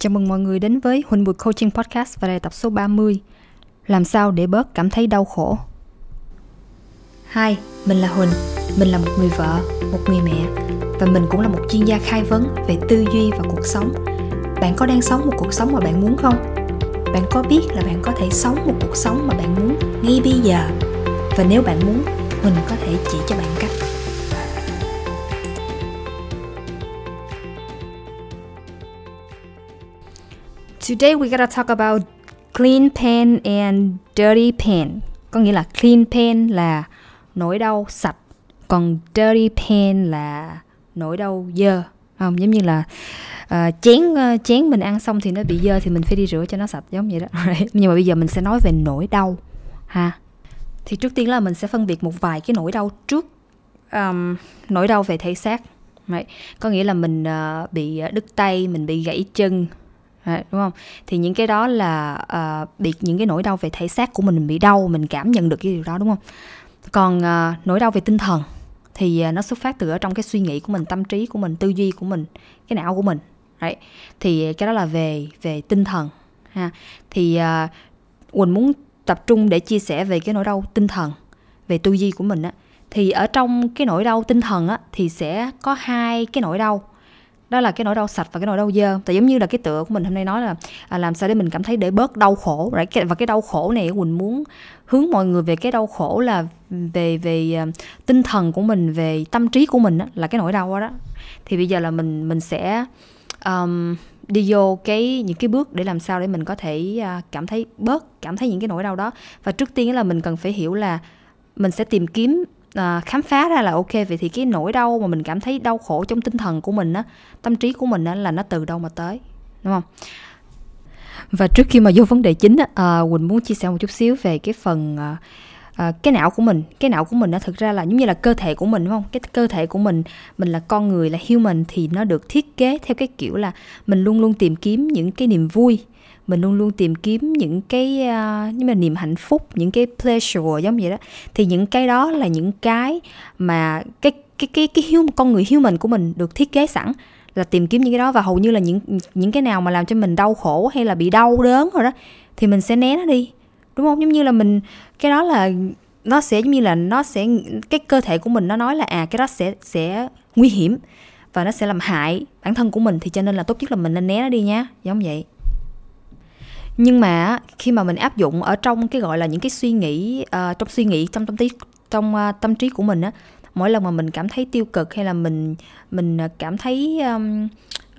Chào mừng mọi người đến với Huỳnh Bùi Coaching Podcast và đây tập số 30 Làm sao để bớt cảm thấy đau khổ? Hi, mình là Huỳnh Mình là một người vợ, một người mẹ Và mình cũng là một chuyên gia khai vấn về tư duy và cuộc sống. Bạn có đang sống một cuộc sống mà bạn muốn không? Bạn có biết là bạn có thể sống một cuộc sống mà bạn muốn ngay bây giờ? Và nếu bạn muốn, mình có thể chỉ cho bạn cách. Today we gotta talk about clean pain and dirty pain. Có nghĩa là clean pain là nỗi đau sạch, còn dirty pain là nỗi đau dơ. Không, giống như là uh, chén uh, chén mình ăn xong thì nó bị dơ thì mình phải đi rửa cho nó sạch giống vậy đó. Nhưng mà bây giờ mình sẽ nói về nỗi đau ha. Thì trước tiên là mình sẽ phân biệt một vài cái nỗi đau trước um, nỗi đau về thể xác. Right. Có nghĩa là mình uh, bị đứt tay, mình bị gãy chân, À, đúng không? Thì những cái đó là uh, bị những cái nỗi đau về thể xác của mình bị đau mình cảm nhận được cái điều đó đúng không? Còn uh, nỗi đau về tinh thần thì uh, nó xuất phát từ ở trong cái suy nghĩ của mình tâm trí của mình tư duy của mình cái não của mình. Đấy. thì cái đó là về về tinh thần ha. Thì uh, quỳnh muốn tập trung để chia sẻ về cái nỗi đau tinh thần về tư duy của mình á. Thì ở trong cái nỗi đau tinh thần á thì sẽ có hai cái nỗi đau đó là cái nỗi đau sạch và cái nỗi đau dơ. Tại giống như là cái tựa của mình hôm nay nói là à, làm sao để mình cảm thấy để bớt đau khổ right? và cái đau khổ này quỳnh muốn hướng mọi người về cái đau khổ là về về uh, tinh thần của mình về tâm trí của mình đó, là cái nỗi đau đó, đó thì bây giờ là mình mình sẽ um, đi vô cái những cái bước để làm sao để mình có thể uh, cảm thấy bớt cảm thấy những cái nỗi đau đó. Và trước tiên là mình cần phải hiểu là mình sẽ tìm kiếm à, khám phá ra là ok. Vậy thì cái nỗi đau mà mình cảm thấy đau khổ trong tinh thần của mình á tâm trí của mình á là nó từ đâu mà tới đúng không? Và trước khi mà vô vấn đề chính á à, quỳnh muốn chia sẻ một chút xíu về cái phần à, à, cái não của mình. Cái não của mình nó thực ra là giống như là cơ thể của mình đúng không? Cái cơ thể của mình mình là con người là human thì nó được thiết kế theo cái kiểu là mình luôn luôn tìm kiếm những cái niềm vui mình luôn luôn tìm kiếm những cái uh, nhưng mà niềm hạnh phúc những cái pleasure giống vậy đó. Thì những cái đó là những cái mà cái cái cái cái hiếu con người human của mình được thiết kế sẵn là tìm kiếm những cái đó. Và hầu như là những những cái nào mà làm cho mình đau khổ hay là bị đau đớn rồi đó thì mình sẽ né nó đi. Đúng không? Giống như là mình cái đó là nó sẽ giống như là nó sẽ cái cơ thể của mình nó nói là à cái đó sẽ sẽ nguy hiểm và nó sẽ làm hại bản thân của mình. Thì cho nên là tốt nhất là mình nên né nó đi nhá giống vậy nhưng mà khi mà mình áp dụng ở trong cái gọi là những cái suy nghĩ uh, trong suy nghĩ trong tâm trí trong uh, tâm trí của mình á mỗi lần mà mình cảm thấy tiêu cực hay là mình mình ờ, cảm thấy um,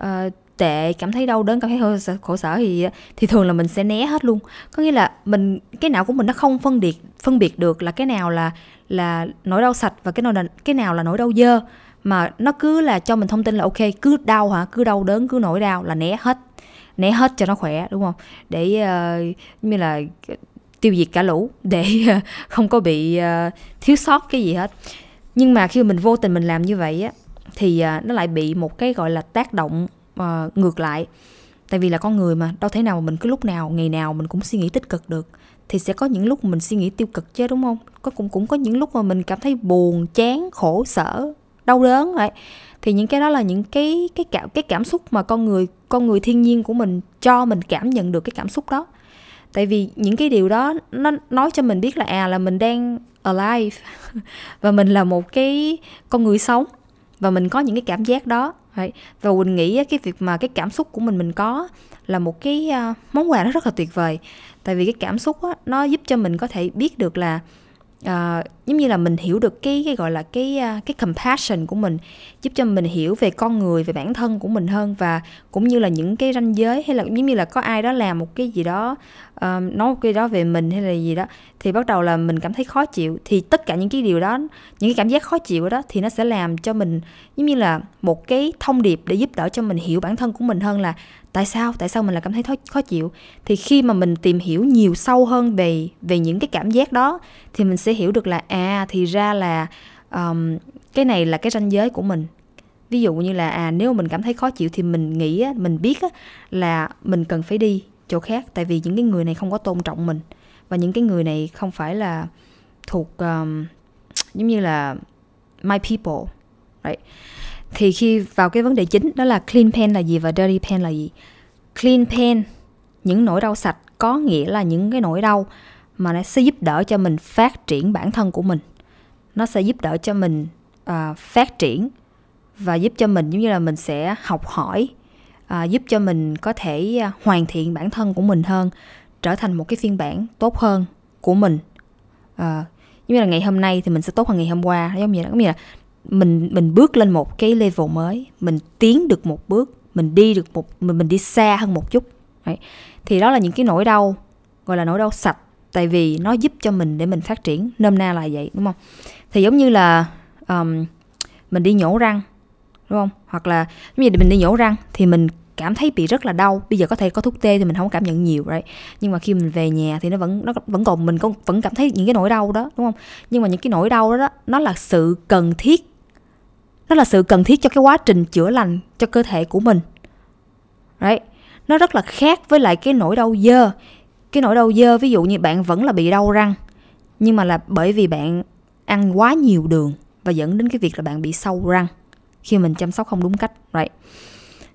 uh, tệ cảm thấy đau đớn cảm thấy khổ sở, khổ sở thì thì thường là mình sẽ né hết luôn. Có nghĩa là mình cái não của mình nó không phân biệt phân biệt được là cái nào là là nỗi đau sạch và cái nào là cái nào là nỗi đau dơ. Mà nó cứ là cho mình thông tin là ok cứ đau hả? Cứ đau đớn cứ nỗi đau là né hết né hết cho nó khỏe đúng không? Để uh, như là tiêu diệt cả lũ để uh, không có bị uh, thiếu sót cái gì hết. Nhưng mà khi mình vô tình mình làm như vậy á thì uh, nó lại bị một cái gọi là tác động uh, ngược lại. Tại vì là con người mà đâu thể nào mà mình cứ lúc nào ngày nào mình cũng suy nghĩ tích cực được thì sẽ có những lúc mình suy nghĩ tiêu cực chứ đúng không? Có cũng cũng có những lúc mà mình cảm thấy buồn chán khổ sở đau đớn vậy thì những cái đó là những cái cái cảm cái cảm xúc mà con người con người thiên nhiên của mình cho mình cảm nhận được cái cảm xúc đó. Tại vì những cái điều đó nó nói cho mình biết là à là mình đang alive và mình là một cái con người sống và mình có những cái cảm giác đó và mình nghĩ cái việc mà cái cảm xúc của mình mình có là một cái ờ, món quà nó rất là tuyệt vời. Tại vì cái cảm xúc đó, nó giúp cho mình có thể biết được là uh, giống như là mình hiểu được cái cái gọi là cái à, cái compassion của mình giúp cho mình hiểu về con người về bản thân của mình hơn và cũng như là những cái ranh giới hay là giống như là có ai đó làm một cái gì đó uh, nói một cái đó về mình hay là gì đó thì bắt đầu là mình cảm thấy khó chịu. Thì tất cả những cái điều đó những cái cảm giác khó chịu đó thì nó sẽ làm cho mình giống như là một cái thông điệp để giúp đỡ cho mình hiểu bản thân của mình hơn là tại sao tại sao mình lại cảm thấy khó chịu. Thì khi mà mình tìm hiểu nhiều sâu hơn về về những cái cảm giác đó thì mình sẽ hiểu được là à À, thì ra là um, cái này là cái ranh giới của mình. Ví dụ như là à nếu mình cảm thấy khó chịu thì mình nghĩ mình biết là mình cần phải đi chỗ khác tại vì những cái người này không có tôn trọng mình. Và những cái người này không phải là thuộc um, giống như là my people right? Thì khi vào cái vấn đề chính đó là clean pen là gì và dirty pen là gì? Clean pain những nỗi đau sạch có nghĩa là những cái nỗi đau mà nó sẽ giúp đỡ cho mình phát triển bản thân của mình. Nó sẽ giúp đỡ cho mình uh, phát triển và giúp cho mình giống như là mình sẽ học hỏi uh, giúp cho mình có thể uh, hoàn thiện bản thân của mình hơn trở thành một cái phiên bản tốt hơn của mình. Uh, giống như là ngày hôm nay thì mình sẽ tốt hơn ngày hôm qua. Giống như là, giống như là mình mình bước lên một cái level mới mình tiến được một bước mình đi được một mình mình đi xa hơn một chút. Đấy. thì đó là những cái nỗi đau gọi là nỗi đau sạch tại vì nó giúp cho mình để mình phát triển nôm na là vậy đúng không? Thì giống như là um, mình đi nhổ răng đúng không? Hoặc là giống như mình đi nhổ răng thì mình cảm thấy bị rất là đau. Bây giờ có thể có thuốc tê thì mình không cảm nhận nhiều right? Nhưng mà khi mình về nhà thì nó vẫn nó vẫn còn mình cũng vẫn cảm thấy những cái nỗi đau đó đúng không? Nhưng mà những cái nỗi đau đó, đó nó là sự cần thiết. Nó là sự cần thiết cho cái quá trình chữa lành cho cơ thể của mình right? Nó rất là khác với lại cái nỗi đau dơ cái nỗi đau dơ, ví dụ như bạn vẫn là bị đau răng, nhưng mà là bởi vì bạn ăn quá nhiều đường và dẫn đến cái việc là bạn bị sâu răng khi mình chăm sóc không đúng cách, right?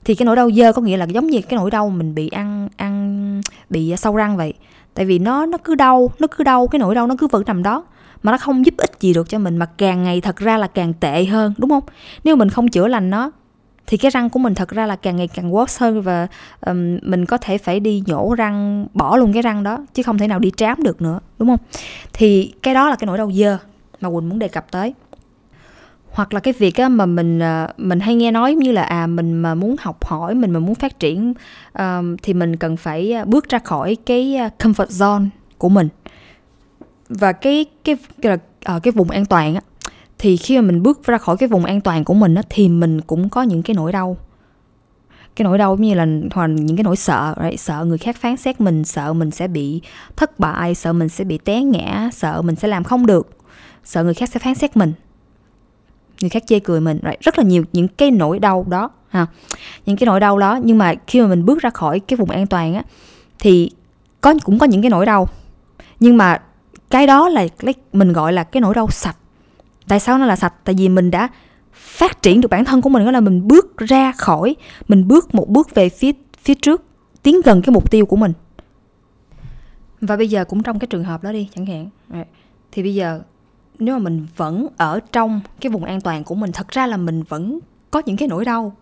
Thì cái nỗi đau dơ có nghĩa là giống như cái nỗi đau mình bị ăn ăn, bị sâu răng vậy. Tại vì nó nó cứ đau, nó cứ đau, cái nỗi đau nó cứ vẫn nằm đó, mà nó không giúp ích gì được cho mình, mà càng ngày thật ra là càng tệ hơn, đúng không? Nếu mình không chữa lành nó thì cái răng của mình thật ra là càng ngày càng worse hơn và um, mình có thể phải đi nhổ răng bỏ luôn cái răng đó chứ không thể nào đi trám được nữa đúng không? Thì cái đó là cái nỗi đau dơ mà quỳnh muốn đề cập tới. Hoặc là cái việc á, mà mình ờ, mình hay nghe nói như là à mình mà muốn học hỏi mình mà muốn phát triển um, thì mình cần phải ờ, bước ra khỏi cái ờ, comfort zone của mình. Và cái cái cái, là, cái vùng an toàn á thì khi mà mình bước ra khỏi cái vùng an toàn của mình á, thì mình cũng có những cái nỗi đau. Cái nỗi đau như là hoặc những cái nỗi sợ, right? sợ người khác phán xét mình, sợ mình sẽ bị thất bại, sợ mình sẽ bị té ngã, sợ mình sẽ làm không được, sợ người khác sẽ phán xét mình. Người khác chê cười mình, right? rất là nhiều những cái nỗi đau đó, ha. Những cái nỗi đau đó, nhưng mà khi mà mình bước ra khỏi cái vùng an toàn á, thì có, cũng có những cái nỗi đau. Nhưng mà cái đó là mình gọi là cái nỗi đau sạch tại sao nó là sạch? Tại vì mình đã phát triển được bản thân của mình đó là mình bước ra khỏi mình bước một bước về phía phía trước tiến gần cái mục tiêu của mình. Và bây giờ cũng trong cái trường hợp đó đi chẳng hạn. Thì bây giờ nếu mà mình vẫn ở trong cái vùng an toàn của mình thật ra là mình vẫn có những cái nỗi đau.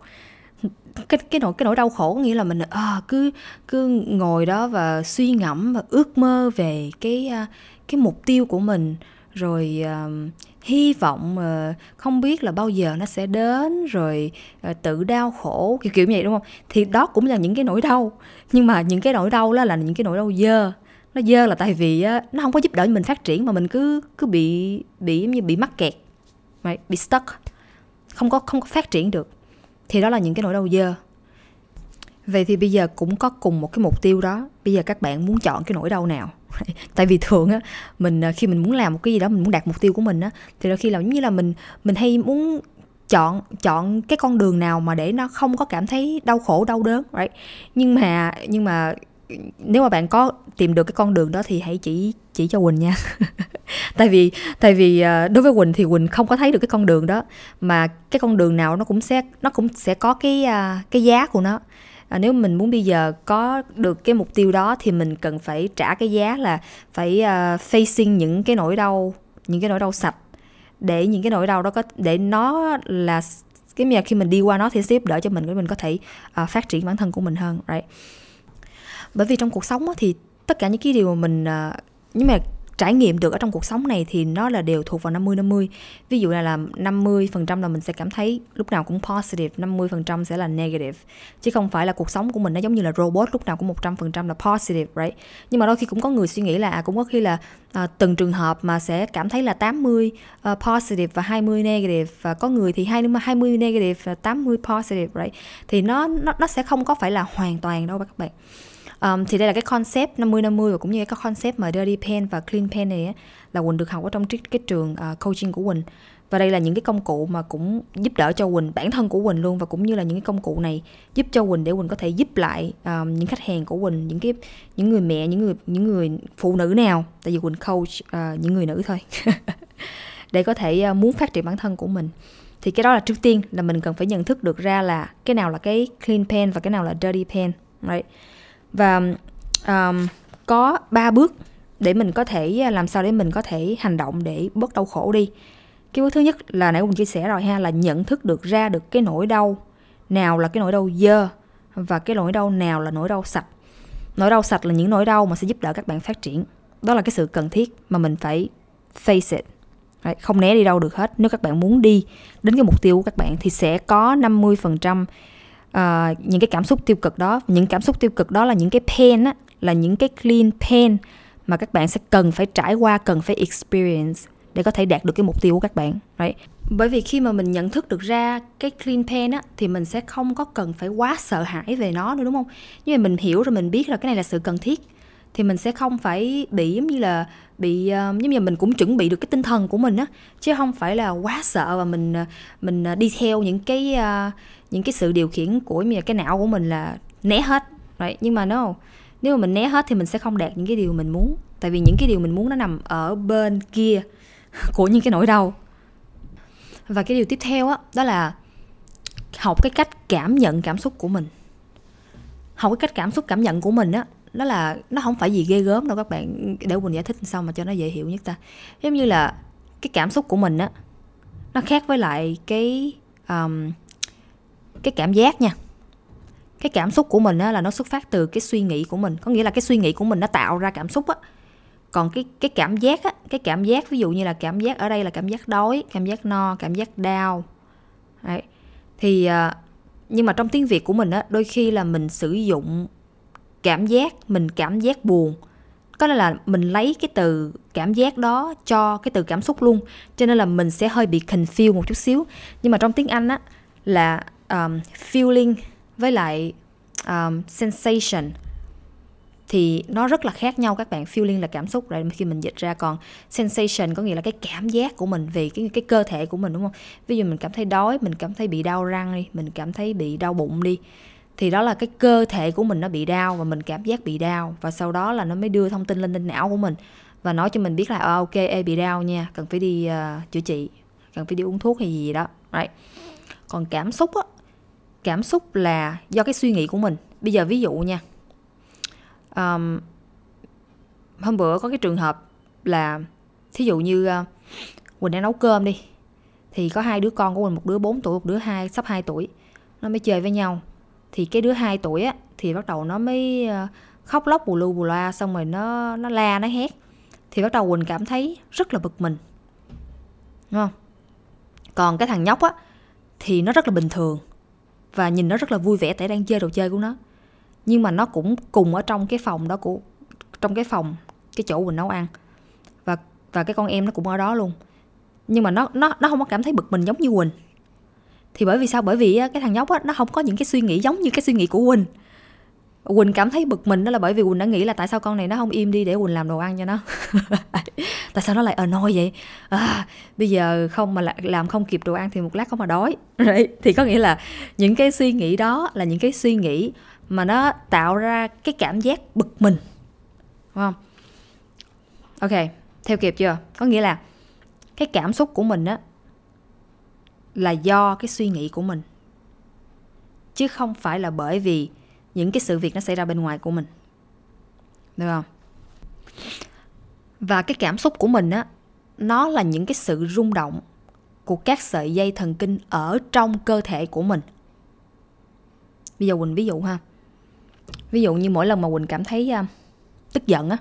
Cái cái nỗi cái nỗi đau khổ nghĩa là mình à, cứ cứ ngồi đó và suy ngẫm và ước mơ về cái ờ, cái mục tiêu của mình rồi uh, hy vọng uh, không biết là bao giờ nó sẽ đến rồi uh, tự đau khổ kiểu kiểu như vậy đúng không? Thì đó cũng là những cái nỗi đau. Nhưng mà những cái nỗi đau đó là những cái nỗi đau dơ. Nó dơ là tại vì uh, nó không có giúp đỡ mình phát triển mà mình cứ cứ bị bị như bị mắc kẹt right? bị stuck. Không có không có phát triển được. Thì đó là những cái nỗi đau dơ. Vậy thì bây giờ cũng có cùng một cái mục tiêu đó. Bây giờ các bạn muốn chọn cái nỗi đau nào? tại vì thường á, mình à, khi mình muốn làm một cái gì đó, mình muốn đạt mục tiêu của mình á, thì đôi khi là giống như là mình mình hay muốn chọn chọn cái con đường nào mà để nó không có cảm thấy đau khổ, đau đớn, right? Nhưng mà nhưng mà nếu mà bạn có tìm được cái con đường đó thì hãy chỉ chỉ cho quỳnh nha. Tại vì tại vì à, đối với quỳnh thì quỳnh không có thấy được cái con đường đó, mà cái con đường nào nó cũng sẽ, nó cũng sẽ có cái à, cái giá của nó à, nếu mình muốn bây giờ có được cái mục tiêu đó thì mình cần phải trả cái giá là phải uh, facing những cái nỗi đau những cái nỗi đau sạch. Để những cái nỗi đau đó có để nó là cái mà khi mình đi qua nó thì sẽ giúp đỡ cho mình để mình có thể uh, phát triển bản thân của mình hơn right? Bởi vì trong cuộc sống thì tất cả những cái điều mà mình uh, nhưng mà trải nghiệm được ở trong cuộc sống này thì nó là đều thuộc vào 50 50. Ví dụ là là 50% là mình sẽ cảm thấy lúc nào cũng positive, 50% sẽ là negative. Chứ không phải là cuộc sống của mình nó giống như là robot lúc nào cũng 100% là positive, right? Nhưng mà đôi khi cũng có người suy nghĩ là à, cũng có khi là à, từng trường hợp mà sẽ cảm thấy là 80 uh, ờ, positive và 20 negative và có người thì 20 20 negative và 80 positive, right? Thì nó nó nó sẽ không có phải là hoàn toàn đâu các bạn um, thì đây là cái concept 50 50 và cũng như cái concept mà dirty pen và clean pen này ấy, là Quỳnh được học ở trong cái, cái trường uh, coaching của Quỳnh. Và đây là những cái công cụ mà cũng giúp đỡ cho Quỳnh bản thân của Quỳnh luôn và cũng như là những cái công cụ này giúp cho Quỳnh để Quỳnh có thể giúp lại um, những khách hàng của Quỳnh những cái những người mẹ những người những người phụ nữ nào. Tại vì Quỳnh coach uh, những người nữ thôi. Để có thể uh, muốn phát triển bản thân của mình. Thì cái đó là trước tiên là mình cần phải nhận thức được ra là cái nào là cái clean pen và cái nào là dirty pen right? Và um, có ba bước để mình có thể à, làm sao để mình có thể hành động để bớt đau khổ đi. Cái bước thứ nhất là nãy mình chia sẻ rồi ha là nhận thức được ra được cái nỗi đau nào là cái nỗi đau dơ và cái nỗi đau nào là nỗi đau sạch. Nỗi đau sạch là những nỗi đau mà sẽ giúp đỡ các bạn phát triển. Đó là cái sự cần thiết mà mình phải face it. Không né đi đâu được hết. Nếu các bạn muốn đi đến cái mục tiêu của các bạn thì sẽ có 50% uh, những cái cảm xúc tiêu cực đó những cảm xúc tiêu cực đó là những cái pain á là những cái clean pain mà các bạn sẽ cần phải trải qua cần phải experience để có thể đạt được cái mục tiêu của các bạn right? bởi vì khi mà mình nhận thức được ra cái clean pain á thì mình sẽ không có cần phải quá sợ hãi về nó nữa đúng không nhưng mà mình hiểu rồi mình biết là cái này là sự cần thiết thì mình sẽ không phải bị giống như là bị uh, giống như mình cũng chuẩn bị được cái tinh thần của mình á chứ không phải là quá sợ và mình ờ, mình ờ, đi theo những cái uh, những cái sự điều khiển của như cái não của mình là né hết right? nhưng mà no nếu mà mình né hết thì mình sẽ không đạt những cái điều mình muốn. Tại vì những cái điều mình muốn nó nằm ở bên kia của những cái nỗi đau. Và cái điều tiếp theo á đó, đó là học cái cách cảm nhận cảm xúc của mình. Học cái cách cảm xúc cảm nhận của mình á nó là nó không phải gì ghê gớm đâu các bạn. Để mình giải thích sao mà cho nó dễ hiểu nhất ta. Giống như là cái cảm xúc của mình á nó khác với lại cái um, cái cảm giác nha. Cái cảm xúc của mình á là nó xuất phát từ cái suy nghĩ của mình. Có nghĩa là cái suy nghĩ của mình nó tạo ra cảm xúc á. Còn cái cái cảm giác á cái cảm giác ví dụ như là cảm giác ở đây là cảm giác đói cảm giác no cảm giác đau. Đấy. thì uh, nhưng mà trong tiếng việt của mình á đôi khi là mình sử dụng cảm giác mình cảm giác buồn. Có nên là mình lấy cái từ cảm giác đó cho cái từ cảm xúc luôn cho nên là mình sẽ hơi bị confused một chút xíu. Nhưng mà trong tiếng anh á là um, feeling với lại um, sensation thì nó rất là khác nhau. Các bạn feeling là cảm xúc rồi khi mình dịch ra còn sensation có nghĩa là cái cảm giác của mình về cái cái cơ thể của mình đúng không? Ví dụ mình cảm thấy đói mình cảm thấy bị đau răng đi mình cảm thấy bị đau bụng đi thì đó là cái cơ thể của mình nó bị đau và mình cảm giác bị đau. Và sau đó là nó mới đưa thông tin lên lên não của mình và nói cho mình biết là à, ok e bị đau nha cần phải đi uh, chữa trị cần phải đi uống thuốc hay gì đó. Right. còn cảm xúc á cảm xúc là do cái suy nghĩ của mình. Bây giờ ví dụ nha um, hôm bữa có cái trường hợp là thí dụ như uh, quỳnh đang nấu cơm đi thì có hai đứa con của mình một đứa 4 tuổi một đứa hai sắp 2 tuổi nó mới chơi với nhau thì cái đứa 2 tuổi á, thì bắt đầu nó mới ờ, khóc lóc bù lu bù loa, xong rồi nó nó la, nó hét. Thì bắt đầu quỳnh cảm thấy rất là bực mình. Đúng không? Còn cái thằng nhóc á, thì nó rất là bình thường và nhìn nó rất là vui vẻ tại đang chơi đồ chơi của nó. Nhưng mà nó cũng cùng ở trong cái phòng đó của, trong cái phòng, cái chỗ quỳnh nấu ăn. Và và cái con em nó cũng ở đó luôn. Nhưng mà nó nó nó không có cảm thấy bực mình giống như quỳnh thì bởi vì sao? Bởi vì cái thằng nhóc á nó không có những cái suy nghĩ giống như cái suy nghĩ của quỳnh. Quỳnh cảm thấy bực mình đó là bởi vì quỳnh đã nghĩ là tại sao con này nó không im đi để quỳnh làm đồ ăn cho nó. Tại sao nó lại ở nôi vậy? À, bây giờ không mà làm không kịp đồ ăn thì một lát có mà đói. Right. thì có nghĩa là những cái suy nghĩ đó là những cái suy nghĩ mà nó tạo ra cái cảm giác bực mình. Đúng không? Ok theo kịp chưa? Có nghĩa là cái cảm xúc của mình á là do cái suy nghĩ của mình chứ không phải là bởi vì những cái sự việc nó xảy ra bên ngoài của mình. Được không? Và cái cảm xúc của mình á nó là những cái sự rung động của các sợi dây thần kinh ở trong cơ thể của mình. Bây giờ quỳnh ví dụ ha. Ví dụ như mỗi lần mà quỳnh cảm thấy uh, tức giận á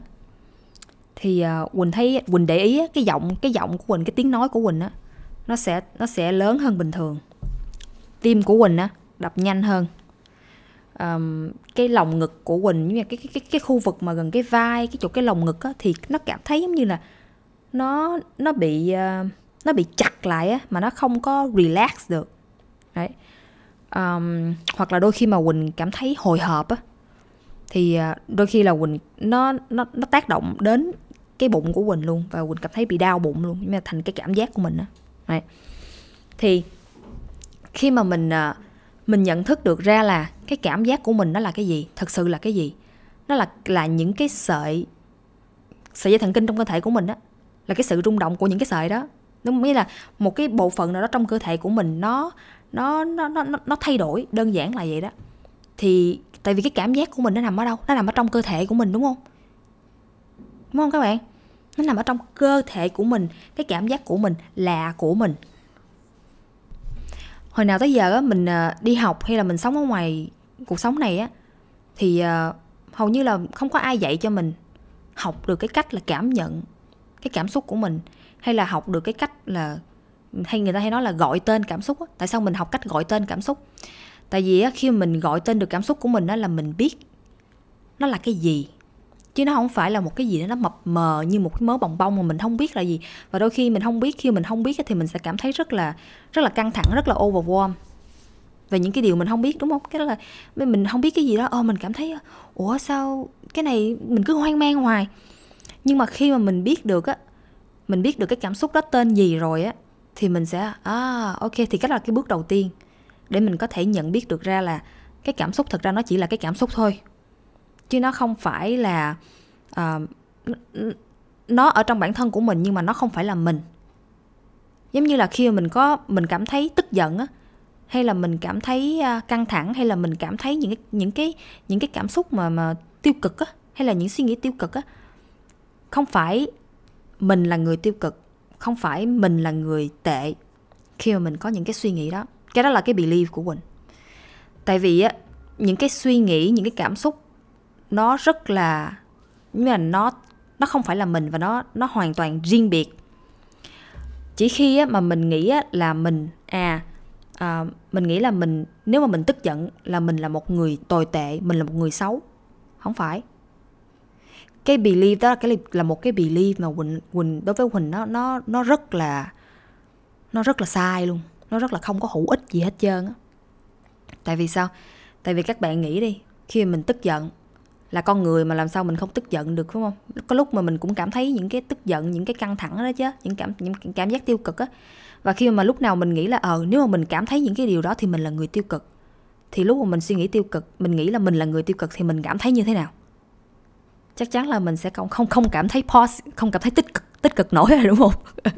thì uh, quỳnh thấy quỳnh để ý cái giọng cái giọng của quỳnh cái tiếng nói của quỳnh á nó sẽ nó sẽ lớn hơn bình thường. Tim của quỳnh á đập nhanh hơn. Um, cái lồng ngực của quỳnh như cái, cái cái cái khu vực mà gần cái vai cái chỗ cái lồng ngực á thì nó cảm thấy giống như là nó nó bị uh, nó bị chặt lại á mà nó không có relax được. Đấy. Um, hoặc là đôi khi mà quỳnh cảm thấy hồi hộp á thì ờ, đôi khi là quỳnh nó nó nó tác động đến cái bụng của quỳnh luôn và quỳnh cảm thấy bị đau bụng luôn nhưng mà thành cái cảm giác của mình á. Đấy. thì khi mà mình à, mình nhận thức được ra là cái cảm giác của mình nó là cái gì, thật sự là cái gì, nó là là những cái sợi sợi dây thần kinh trong cơ thể của mình đó là cái sự rung động của những cái sợi đó. Nó nghĩa là một cái bộ phận nào đó trong cơ thể của mình nó nó nó nó nó thay đổi, đơn giản là vậy đó. Thì tại vì cái cảm giác của mình nó nằm ở đâu? Nó nằm ở trong cơ thể của mình, đúng không? Đúng không các bạn? Nó nằm ở trong cơ thể của mình, cái cảm giác của mình, là của mình. Hồi nào tới giờ á, mình ờ, đi học hay là mình sống ở ngoài cuộc sống này á, thì ờ, hầu như là không có ai dạy cho mình học được cái cách là cảm nhận cái cảm xúc của mình, hay là học được cái cách là, hay người ta hay nói là gọi tên cảm xúc á. Tại sao mình học cách gọi tên cảm xúc? Tại vì á, khi mình gọi tên được cảm xúc của mình đó là mình biết nó là cái gì chứ nó không phải là một cái gì đó nó mập mờ như một cái mớ bồng bông mà mình không biết là gì. Và đôi khi mình không biết, khi mình không biết thì mình sẽ cảm thấy rất là rất là căng thẳng, rất là overwhelm. Về những cái điều mình không biết, đúng không? Cái đó là mình không biết cái gì đó ồ mình cảm thấy, ủa, sao cái này mình cứ hoang mang hoài? Nhưng mà khi mà mình biết được á, mình biết được cái cảm xúc đó tên gì rồi á, thì mình sẽ à ok. Thì cái đó là cái bước đầu tiên để mình có thể nhận biết được ra là cái cảm xúc thực ra nó chỉ là cái cảm xúc thôi chứ nó không phải là uh, nó ở trong bản thân của mình nhưng mà nó không phải là mình. Giống như là khi mà mình có mình cảm thấy tức giận á hay là mình cảm thấy ờ, căng thẳng hay là mình cảm thấy những cái những cái những cái cảm xúc mà mà tiêu cực á hay là những suy nghĩ tiêu cực á không phải mình là người tiêu cực không phải mình là người tệ khi mà mình có những cái suy nghĩ đó. Cái đó là cái belief của mình. Tại vì á những cái suy nghĩ những cái cảm xúc nó rất là nhưng mà nó nó không phải là mình và nó nó hoàn toàn riêng biệt. Chỉ khi á, mà mình nghĩ á, là mình à, à mình nghĩ là mình nếu mà mình tức giận là mình là một người tồi tệ mình là một người xấu. Không phải. Cái belief đó là cái là một cái belief mà Quỳnh Quỳnh đối với Quỳnh nó nó nó rất là nó rất là sai luôn. Nó rất là không có hữu ích gì hết trơn á. Tại vì sao? Tại vì các bạn nghĩ đi khi mình tức giận là con người mà làm sao mình không tức giận được, đúng không? Có lúc mà mình cũng cảm thấy những cái tức giận, những cái căng thẳng đó chứ, những cảm những cảm giác tiêu cực á. Và khi mà lúc nào mình nghĩ là ờ nếu mà mình cảm thấy những cái điều đó thì mình là người tiêu cực. Thì lúc mà mình suy nghĩ tiêu cực, mình nghĩ là mình là người tiêu cực thì mình cảm thấy như thế nào? Chắc chắn là mình sẽ không không không cảm thấy pause không cảm thấy tích cực tích cực nổi rồi, đúng không?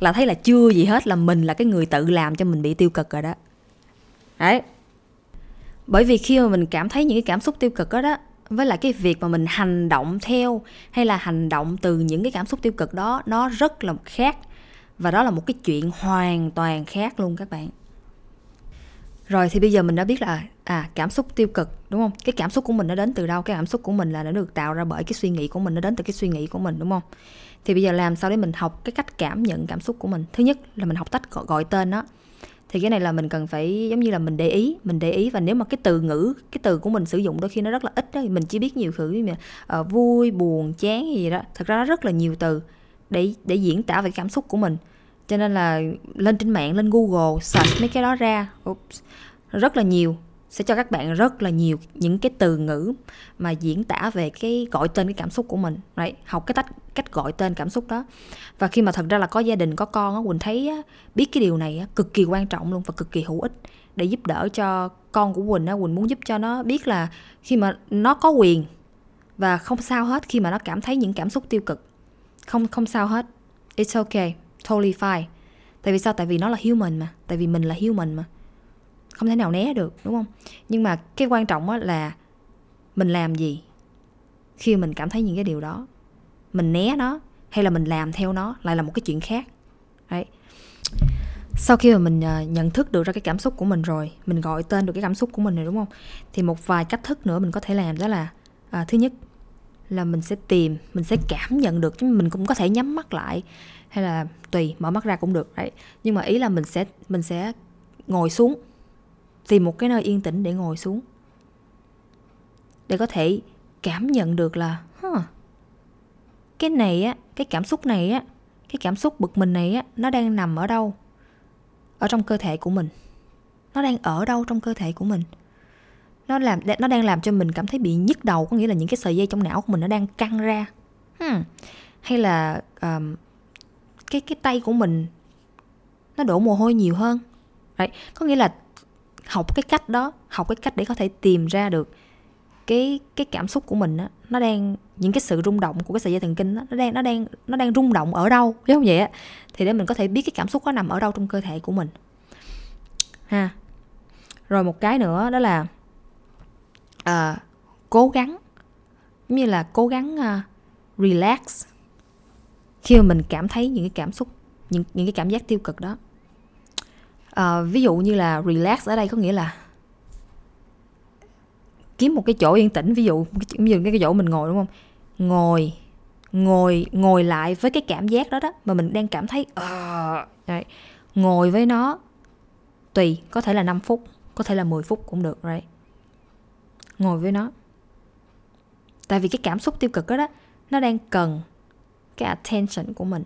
Là thấy là chưa gì hết là mình là cái người tự làm cho mình bị tiêu cực rồi đó. Đấy bởi vì khi mà mình cảm thấy những cái cảm xúc tiêu cực đó đó với lại cái việc mà mình hành động theo hay là hành động từ những cái cảm xúc tiêu cực đó nó rất là khác. Và đó là một cái chuyện hoàn toàn khác luôn các bạn. Rồi thì bây giờ mình đã biết là à cảm xúc tiêu cực đúng không? Cái cảm xúc của mình nó đến từ đâu? Cái cảm xúc của mình là nó được tạo ra bởi cái suy nghĩ của mình nó đến từ cái suy nghĩ của mình đúng không? Thì bây giờ làm sao để mình học cái cách cảm nhận cảm xúc của mình? Thứ nhất là mình học cách gọi, gọi tên nó thì cái này là mình cần phải giống như là mình để ý mình để ý và nếu mà cái từ ngữ cái từ của mình sử dụng đôi khi nó rất là ít đó mình chỉ biết nhiều thứ như uh, vui buồn chán gì đó. Thật ra nó rất là nhiều từ để để diễn tả về cảm xúc của mình. Cho nên là lên trên mạng lên google search mấy cái đó ra Oops, rất là nhiều sẽ cho các bạn rất là nhiều những cái từ ngữ mà diễn tả về cái gọi tên cái cảm xúc của mình. Right? học cái cách cách gọi tên cảm xúc đó. Và khi mà thật ra là có gia đình có con á quỳnh thấy á, biết cái điều này á, cực kỳ quan trọng luôn và cực kỳ hữu ích để giúp đỡ cho con của quỳnh á. Quỳnh muốn giúp cho nó biết là khi mà nó có quyền và không sao hết khi mà nó cảm thấy những cảm xúc tiêu cực. Không không sao hết. It's okay. Totally fine. Tại vì sao? Tại vì nó là human mà. Tại vì mình là human mà không thể nào né được đúng không? Nhưng mà cái quan trọng á là mình làm gì khi mình cảm thấy những cái điều đó? Mình né nó hay là mình làm theo nó lại là một cái chuyện khác? Đấy. sau khi mà mình ờ, nhận thức được ra cái cảm xúc của mình rồi mình gọi tên được cái cảm xúc của mình rồi đúng không? Thì một vài cách thức nữa mình có thể làm đó là à, thứ nhất là mình sẽ tìm mình sẽ cảm nhận được chứ mình cũng có thể nhắm mắt lại hay là tùy mở mắt ra cũng được đấy. Nhưng mà ý là mình sẽ mình sẽ ngồi xuống tìm một cái nơi yên tĩnh để ngồi xuống. Để có thể cảm nhận được là huh, cái này á cái cảm xúc này á cái cảm xúc bực mình này á nó đang nằm ở đâu? Ở trong cơ thể của mình. Nó đang ở đâu trong cơ thể của mình? Nó làm nó đang làm cho mình cảm thấy bị nhức đầu có nghĩa là những cái sợi dây trong não của mình nó đang căng ra. Hmm. hay là um, cái cái tay của mình nó đổ mồ hôi nhiều hơn. Đấy, có nghĩa là học cái cách đó học cái cách để có thể tìm ra được cái cái cảm xúc của mình á nó đang những cái sự rung động của cái sợi dây thần kinh đó, nó đang nó đang nó đang rung động ở đâu chứ không vậy á? Thì để mình có thể biết cái cảm xúc nó nằm ở đâu trong cơ thể của mình. Ha. Rồi một cái nữa đó là uh, cố gắng giống như là cố gắng uh, relax khi mà mình cảm thấy những cái cảm xúc những những cái cảm giác tiêu cực đó à, ví dụ như là relax ở đây có nghĩa là kiếm một cái chỗ yên tĩnh ví dụ ví dụ cái chỗ mình ngồi đúng không? Ngồi ngồi ngồi lại với cái cảm giác đó đó mà mình đang cảm thấy ờ, uh, right. ngồi với nó tùy có thể là 5 phút có thể là 10 phút cũng được right? Ngồi với nó. Tại vì cái cảm xúc tiêu cực đó đó nó đang cần cái attention của mình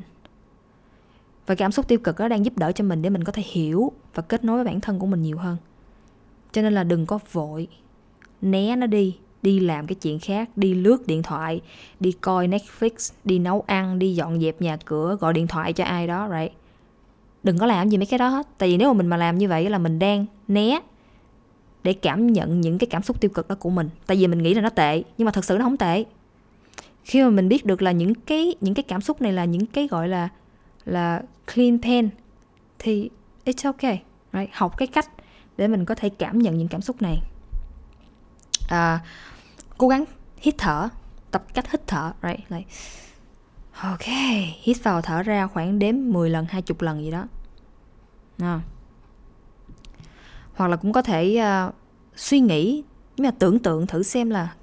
và cảm xúc tiêu cực đó đang giúp đỡ cho mình để mình có thể hiểu và kết nối với bản thân của mình nhiều hơn. Cho nên là đừng có vội. Né nó đi đi làm cái chuyện khác, đi lướt điện thoại, đi coi netflix, đi nấu ăn, đi dọn dẹp nhà cửa, gọi điện thoại cho ai đó, right? Đừng có làm gì mấy cái đó hết. Tại vì nếu mà mình mà làm như vậy là mình đang né để cảm nhận những cái cảm xúc tiêu cực đó của mình. Tại vì mình nghĩ là nó tệ, nhưng mà thật sự nó không tệ. Khi mà mình biết được là những cái những cái cảm xúc này là những cái, gọi là là clean pen thì it's okay right? học cái cách để mình có thể cảm nhận những cảm xúc này à, cố gắng hít thở tập cách hít thở right? like, ok hít vào thở ra khoảng đếm 10 lần 20 lần gì đó à. hoặc là cũng có thể uh, suy nghĩ nhưng mà tưởng tượng thử xem là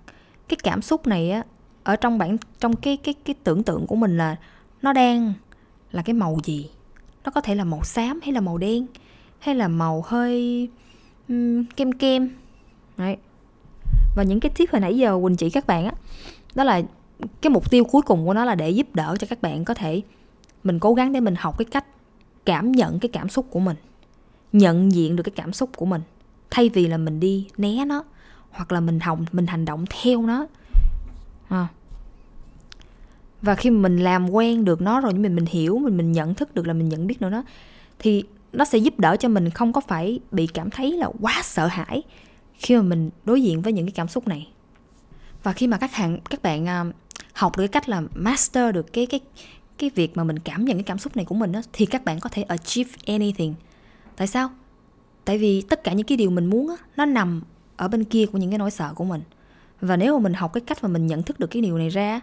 cái cảm xúc này á ở trong bản trong cái cái cái tưởng tượng của mình là nó đang là cái màu gì nó có thể là màu xám hay là màu đen hay là màu hơi um, kem kem Đấy. và những cái tip hồi nãy giờ quỳnh chỉ các bạn á đó là cái mục tiêu cuối cùng của nó là để giúp đỡ cho các bạn có thể mình cố gắng để mình học cái cách cảm nhận cái cảm xúc của mình nhận diện được cái cảm xúc của mình thay vì là mình đi né nó hoặc là mình hồng mình hành động theo nó à và khi mà mình làm quen được nó rồi mình mình hiểu mình mình nhận thức được là mình nhận biết được nó thì nó sẽ giúp đỡ cho mình không có phải bị cảm thấy là quá sợ hãi khi mà mình đối diện với những cái cảm xúc này. Và khi mà các hàng các bạn à, học được cái cách là master được cái cái cái việc mà mình cảm nhận cái cảm xúc này của mình đó, thì các bạn có thể achieve anything. Tại sao? Tại vì tất cả những cái điều mình muốn đó, nó nằm ở bên kia của những cái nỗi sợ của mình. Và nếu mà mình học cái cách mà mình nhận thức được cái điều này ra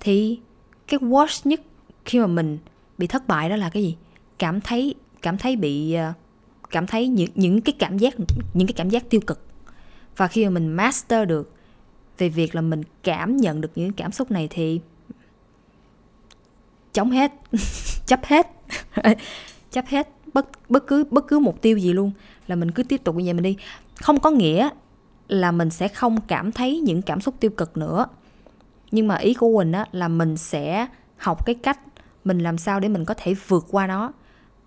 thì cái worst nhất khi mà mình bị thất bại đó là cái gì? Cảm thấy cảm thấy bị ờ, cảm thấy những những cái cảm giác, những cái cảm giác tiêu cực. Và khi mà mình master được về việc là mình cảm nhận được những cảm xúc này thì chống hết, chấp hết chấp hết bất bất cứ bất cứ mục tiêu gì luôn, là mình cứ tiếp tục như vậy mình đi. Không có nghĩa là mình sẽ không cảm thấy những cảm xúc tiêu cực nữa nhưng mà ý của quỳnh á là mình sẽ học cái cách mình làm sao để mình có thể vượt qua nó.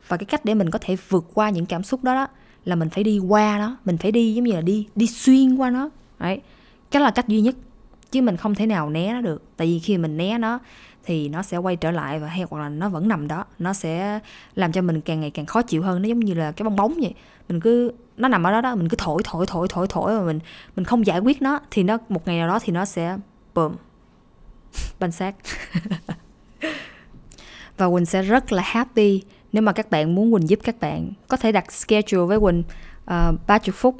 Và cái cách để mình có thể vượt qua những cảm xúc đó, đó là mình phải đi qua nó. Mình phải đi giống như là đi đi xuyên qua nó. Đấy. Cái là cách duy nhất chứ mình không thể nào né nó được. Tại vì khi mình né nó thì nó sẽ quay trở lại và hay hoặc là nó vẫn nằm đó. Nó sẽ làm cho mình càng ngày càng khó chịu hơn. Nó giống như là cái bong bóng vậy. Mình cứ nó nằm ở đó đó mình cứ thổi thổi thổi thổi thổi mà mình mình không giải quyết nó thì nó một ngày nào đó thì nó sẽ bùm banh xác. Và Quỳnh sẽ rất là happy nếu mà các bạn muốn Quỳnh giúp các bạn. Có thể đặt schedule với Quỳnh ờ, uh, 30 phút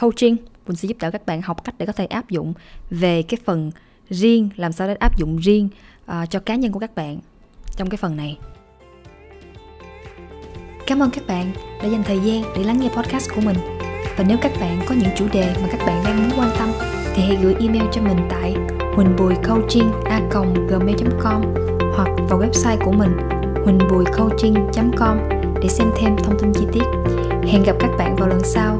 coaching. Quỳnh sẽ giúp đỡ các bạn học cách để có thể áp dụng về cái phần riêng làm sao để áp dụng riêng uh, cho cá nhân của các bạn trong cái phần này. Cảm ơn các bạn đã dành thời gian để lắng nghe podcast của mình. Và nếu các bạn có những chủ đề mà các bạn đang muốn quan tâm thì hãy gửi email cho mình tại huỳnhbùicoaching.gmail.com hoặc vào website của mình huỳnhbùicoaching.com để xem thêm thông tin chi tiết. Hẹn gặp các bạn vào lần sau.